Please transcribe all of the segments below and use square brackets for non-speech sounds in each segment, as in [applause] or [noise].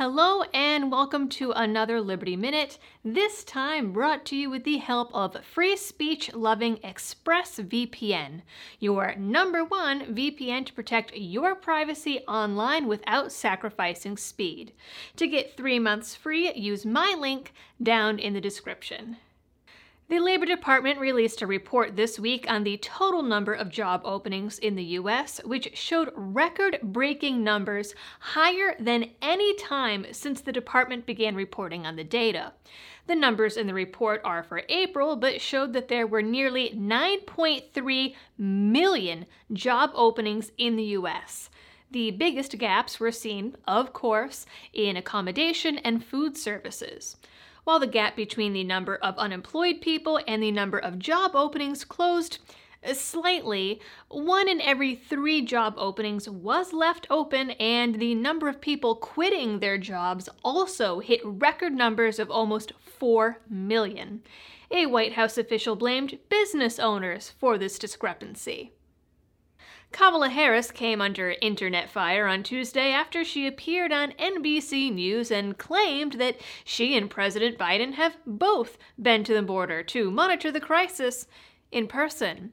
Hello and welcome to another Liberty Minute, this time brought to you with the help of free speech loving ExpressVPN, your number one VPN to protect your privacy online without sacrificing speed. To get three months free, use my link down in the description. The Labor Department released a report this week on the total number of job openings in the U.S., which showed record breaking numbers higher than any time since the department began reporting on the data. The numbers in the report are for April, but showed that there were nearly 9.3 million job openings in the U.S. The biggest gaps were seen, of course, in accommodation and food services while the gap between the number of unemployed people and the number of job openings closed slightly. One in every three job openings was left open, and the number of people quitting their jobs also hit record numbers of almost 4 million. A White House official blamed business owners for this discrepancy. Kamala Harris came under internet fire on Tuesday after she appeared on NBC News and claimed that she and President Biden have both been to the border to monitor the crisis in person.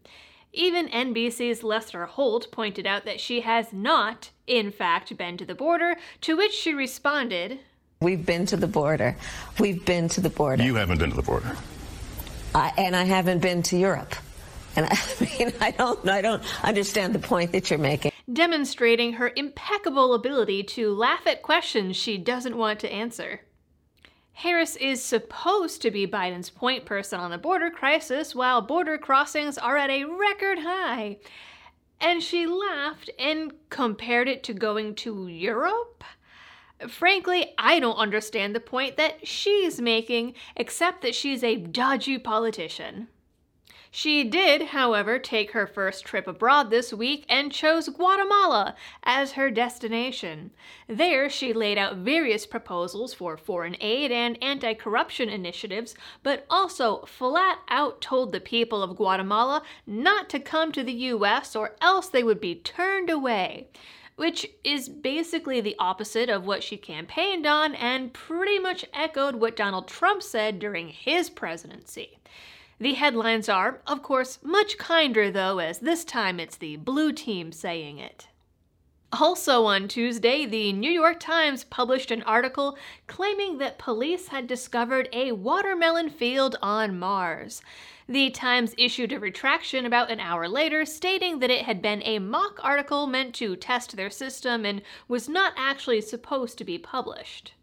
Even NBC's Lester Holt pointed out that she has not, in fact, been to the border, to which she responded We've been to the border. We've been to the border. You haven't been to the border. I, and I haven't been to Europe. And I [laughs] mean, I don't, I don't understand the point that you're making. Demonstrating her impeccable ability to laugh at questions she doesn't want to answer. Harris is supposed to be Biden's point person on the border crisis, while border crossings are at a record high. And she laughed and compared it to going to Europe? Frankly, I don't understand the point that she's making, except that she's a dodgy politician. She did, however, take her first trip abroad this week and chose Guatemala as her destination. There, she laid out various proposals for foreign aid and anti corruption initiatives, but also flat out told the people of Guatemala not to come to the U.S. or else they would be turned away which is basically the opposite of what she campaigned on and pretty much echoed what Donald Trump said during his presidency. The headlines are, of course, much kinder though, as this time it's the blue team saying it. Also on Tuesday, the New York Times published an article claiming that police had discovered a watermelon field on Mars. The Times issued a retraction about an hour later, stating that it had been a mock article meant to test their system and was not actually supposed to be published.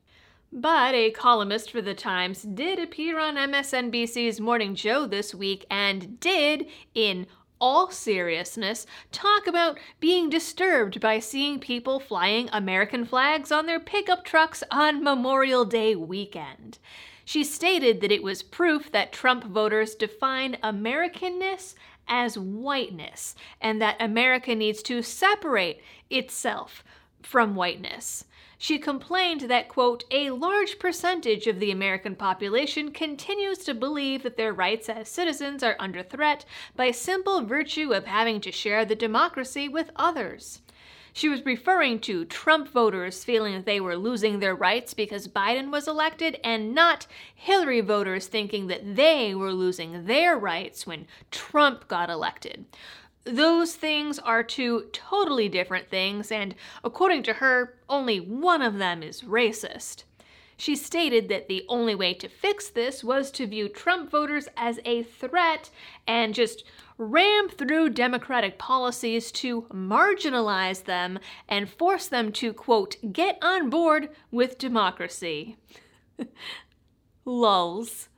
But a columnist for The Times did appear on MSNBC's Morning Joe this week and did, in all seriousness, talk about being disturbed by seeing people flying American flags on their pickup trucks on Memorial Day weekend. She stated that it was proof that Trump voters define Americanness as whiteness and that America needs to separate itself from whiteness. She complained that, quote, a large percentage of the American population continues to believe that their rights as citizens are under threat by simple virtue of having to share the democracy with others. She was referring to Trump voters feeling that they were losing their rights because Biden was elected, and not Hillary voters thinking that they were losing their rights when Trump got elected. Those things are two totally different things, and according to her, only one of them is racist. She stated that the only way to fix this was to view Trump voters as a threat and just ram through Democratic policies to marginalize them and force them to, quote, get on board with democracy. [laughs] Lulls.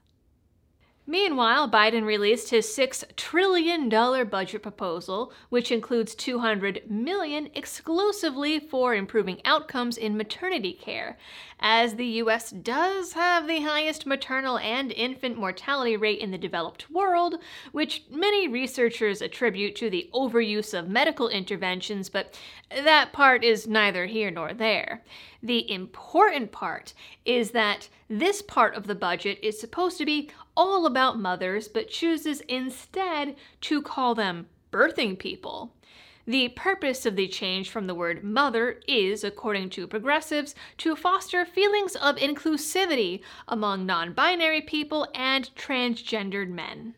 Meanwhile, Biden released his $6 trillion budget proposal, which includes 200 million exclusively for improving outcomes in maternity care, as the US does have the highest maternal and infant mortality rate in the developed world, which many researchers attribute to the overuse of medical interventions, but that part is neither here nor there. The important part is that this part of the budget is supposed to be all about mothers, but chooses instead to call them birthing people. The purpose of the change from the word mother is, according to progressives, to foster feelings of inclusivity among non binary people and transgendered men.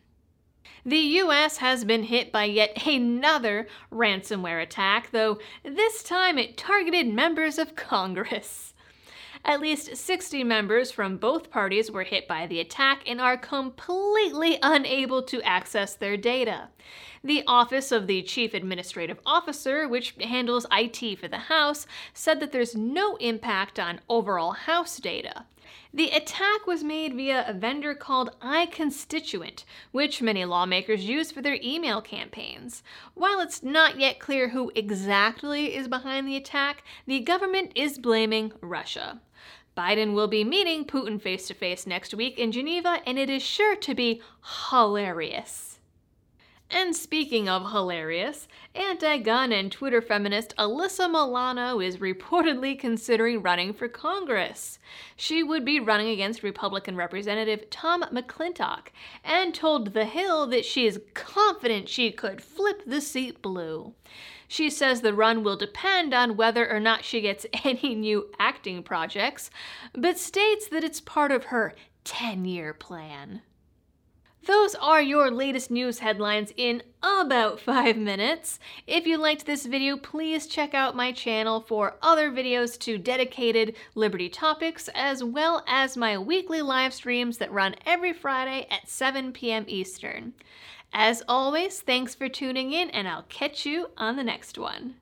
The US has been hit by yet another ransomware attack, though this time it targeted members of Congress. At least 60 members from both parties were hit by the attack and are completely unable to access their data. The Office of the Chief Administrative Officer, which handles IT for the House, said that there's no impact on overall House data. The attack was made via a vendor called iConstituent, which many lawmakers use for their email campaigns. While it's not yet clear who exactly is behind the attack, the government is blaming Russia. Biden will be meeting Putin face to face next week in Geneva, and it is sure to be hilarious. And speaking of hilarious, anti gun and Twitter feminist Alyssa Milano is reportedly considering running for Congress. She would be running against Republican Representative Tom McClintock and told The Hill that she is confident she could flip the seat blue. She says the run will depend on whether or not she gets [laughs] any new acting projects, but states that it's part of her 10 year plan. Those are your latest news headlines in about 5 minutes. If you liked this video, please check out my channel for other videos to dedicated Liberty topics, as well as my weekly live streams that run every Friday at 7 p.m. Eastern. As always, thanks for tuning in, and I'll catch you on the next one.